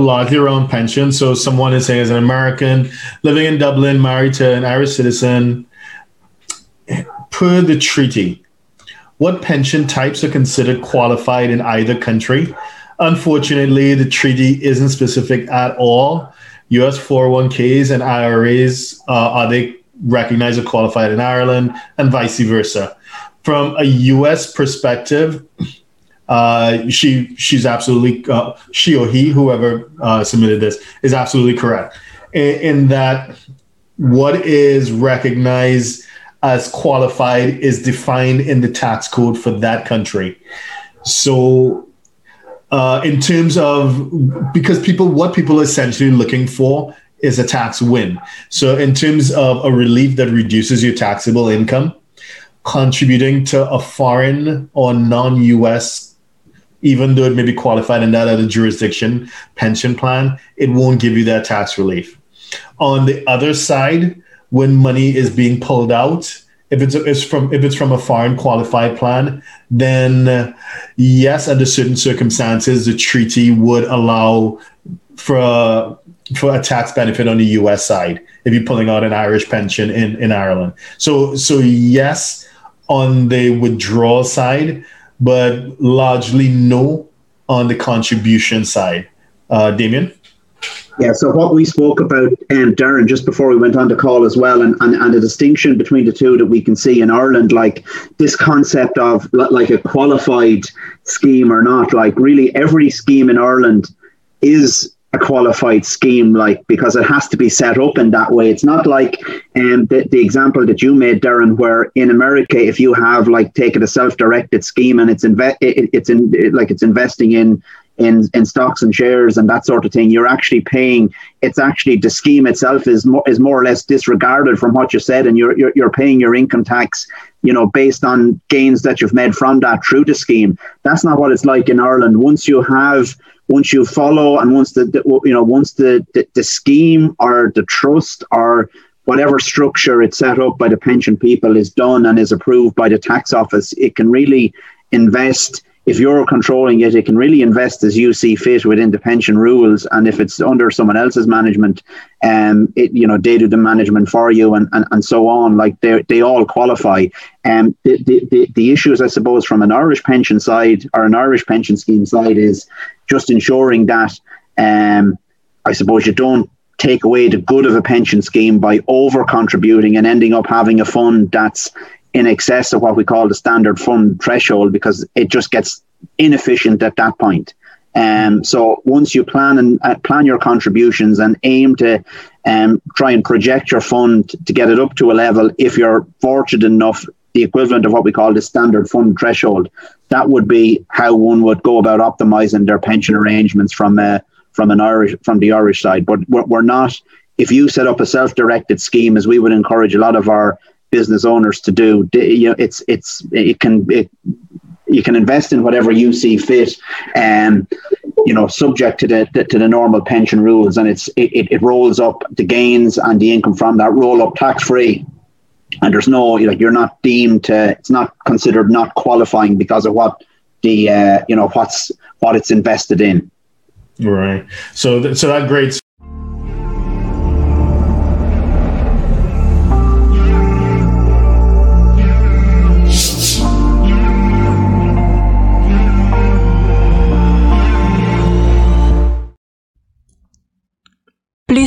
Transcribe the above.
largely around pension. So someone is saying as an American living in Dublin, married to an Irish citizen, per the treaty, what pension types are considered qualified in either country? Unfortunately, the treaty isn't specific at all. US 401ks and IRAs uh, are they recognized or qualified in Ireland and vice versa. From a US perspective, uh, she she's absolutely uh, she or he whoever uh, submitted this is absolutely correct in, in, that what is recognized as qualified is defined in the tax code for that country. So, uh, in terms of because people what people are essentially looking for is a tax win. So, in terms of a relief that reduces your taxable income, contributing to a foreign or non-U.S even though it may be qualified in that other jurisdiction pension plan, it won't give you that tax relief. On the other side, when money is being pulled out, if it's, it's from if it's from a foreign qualified plan, then uh, yes, under certain circumstances, the treaty would allow for a, for a tax benefit on the U.S. side if you're pulling out an Irish pension in in Ireland. So so yes, on the withdrawal side, but largely no on the contribution side. Uh, Damien? Yeah, so what we spoke about, um, Darren, just before we went on the call as well, and, and, and the distinction between the two that we can see in Ireland, like this concept of like a qualified scheme or not, like really every scheme in Ireland is a qualified scheme, like because it has to be set up in that way. It's not like um, the, the example that you made, Darren, where in America, if you have like taken a self-directed scheme and it's inve- it, it's in it, like it's investing in in in stocks and shares and that sort of thing, you're actually paying. It's actually the scheme itself is more is more or less disregarded from what you said, and you're you're, you're paying your income tax you know, based on gains that you've made from that through the scheme. That's not what it's like in Ireland. Once you have once you follow and once the, the you know once the, the, the scheme or the trust or whatever structure it's set up by the pension people is done and is approved by the tax office it can really invest if you're controlling it, it can really invest as you see fit within the pension rules. And if it's under someone else's management, um, it you know they do the management for you and, and, and so on. Like they they all qualify. And um, the, the, the the issues, I suppose, from an Irish pension side or an Irish pension scheme side is just ensuring that um, I suppose you don't take away the good of a pension scheme by over contributing and ending up having a fund that's in excess of what we call the standard fund threshold because it just gets inefficient at that point. Um, so once you plan and uh, plan your contributions and aim to um, try and project your fund to get it up to a level, if you're fortunate enough, the equivalent of what we call the standard fund threshold, that would be how one would go about optimizing their pension arrangements from uh, from an Irish from the Irish side. But we're, we're not. If you set up a self-directed scheme, as we would encourage a lot of our business owners to do. You know, it's it's it can it, you can invest in whatever you see fit, and you know, subject to the, to the normal pension rules, and it's it, it rolls up the gains and the income from that roll up tax free, and there's no like you're not deemed to it's not considered not qualifying because of what the uh, you know what's what it's invested in. Right. So th- so that great